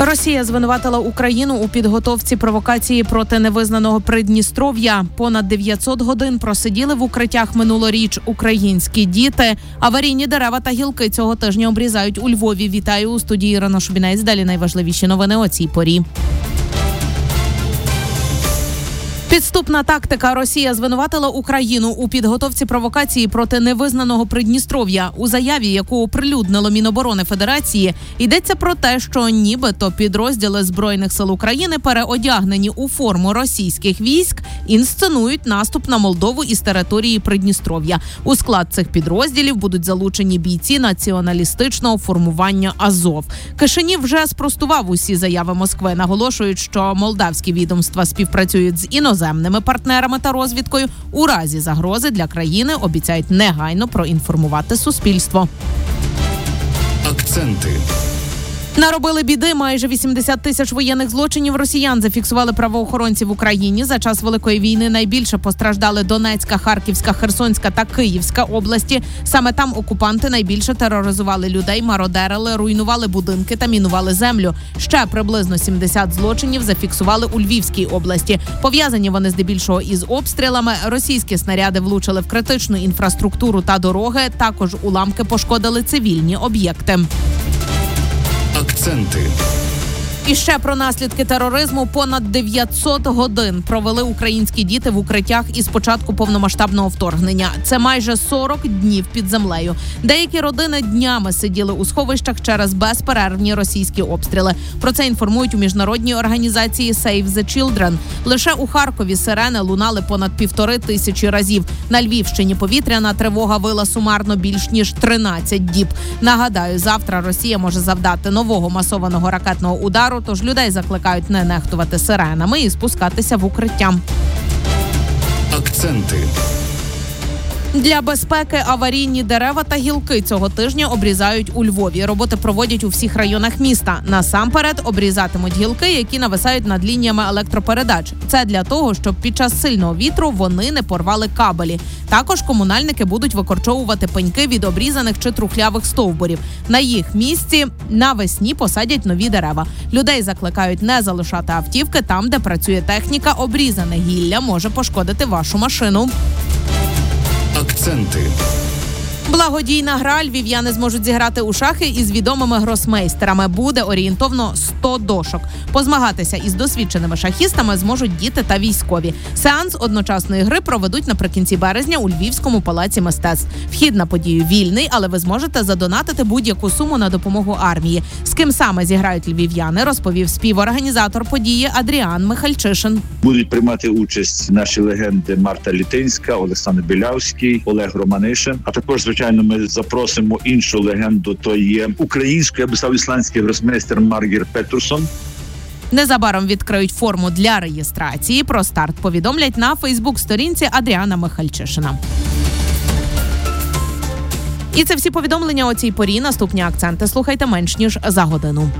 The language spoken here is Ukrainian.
Росія звинуватила Україну у підготовці провокації проти невизнаного Придністров'я. Понад 900 годин просиділи в укриттях минулоріч українські діти. Аварійні дерева та гілки цього тижня обрізають у Львові. Вітаю у студії Ірина Шубінець. Далі найважливіші новини о цій порі. Підступна тактика Росія звинуватила Україну у підготовці провокації проти невизнаного Придністров'я у заяві, яку оприлюднило Міноборони Федерації, йдеться про те, що нібито підрозділи збройних сил України переодягнені у форму російських військ інсценують наступ на Молдову із території Придністров'я. У склад цих підрозділів будуть залучені бійці націоналістичного формування Азов. Кишинів вже спростував усі заяви Москви, наголошують, що молдавські відомства співпрацюють з іноземними іноземними партнерами та розвідкою у разі загрози для країни обіцяють негайно проінформувати суспільство. Акценти. Наробили біди майже 80 тисяч воєнних злочинів. Росіян зафіксували правоохоронці в Україні за час великої війни. Найбільше постраждали Донецька, Харківська, Херсонська та Київська області. Саме там окупанти найбільше тероризували людей, мародерили, руйнували будинки та мінували землю. Ще приблизно 70 злочинів зафіксували у Львівській області. Пов'язані вони здебільшого із обстрілами. Російські снаряди влучили в критичну інфраструктуру та дороги. Також уламки пошкодили цивільні об'єкти. Акценти. І ще про наслідки тероризму понад 900 годин провели українські діти в укриттях із початку повномасштабного вторгнення. Це майже 40 днів під землею. Деякі родини днями сиділи у сховищах через безперервні російські обстріли. Про це інформують у міжнародній організації Save the Children. Лише у Харкові сирени лунали понад півтори тисячі разів. На Львівщині повітряна тривога вила сумарно більш ніж 13 діб. Нагадаю, завтра Росія може завдати нового масованого ракетного удару. Тож людей закликають не нехтувати сиренами і спускатися в укриття. Акценти. Для безпеки аварійні дерева та гілки цього тижня обрізають у Львові. Роботи проводять у всіх районах міста. Насамперед обрізатимуть гілки, які нависають над лініями електропередач. Це для того, щоб під час сильного вітру вони не порвали кабелі. Також комунальники будуть викорчовувати пеньки від обрізаних чи трухлявих стовбурів. На їх місці навесні посадять нові дерева. Людей закликають не залишати автівки там, де працює техніка. Обрізане гілля може пошкодити вашу машину. Акценти. Благодійна гра львів'яни зможуть зіграти у шахи із відомими гросмейстерами. Буде орієнтовно 100 дошок. Позмагатися із досвідченими шахістами зможуть діти та військові. Сеанс одночасної гри проведуть наприкінці березня у Львівському палаці мистецтв. Вхід на подію вільний, але ви зможете задонатити будь-яку суму на допомогу армії. З ким саме зіграють львів'яни, розповів співорганізатор події Адріан Михальчишин. Будуть приймати участь наші легенди Марта Літинська, Олександр Білявський, Олег Романишин. А також звичайно, ми запросимо іншу легенду. То є українською, я би став ісландський гросмейстер Маргір Петерсон. Незабаром відкриють форму для реєстрації. Про старт повідомлять на Фейсбук-сторінці Адріана Михальчишина. І це всі повідомлення о цій порі. Наступні акценти слухайте менш ніж за годину.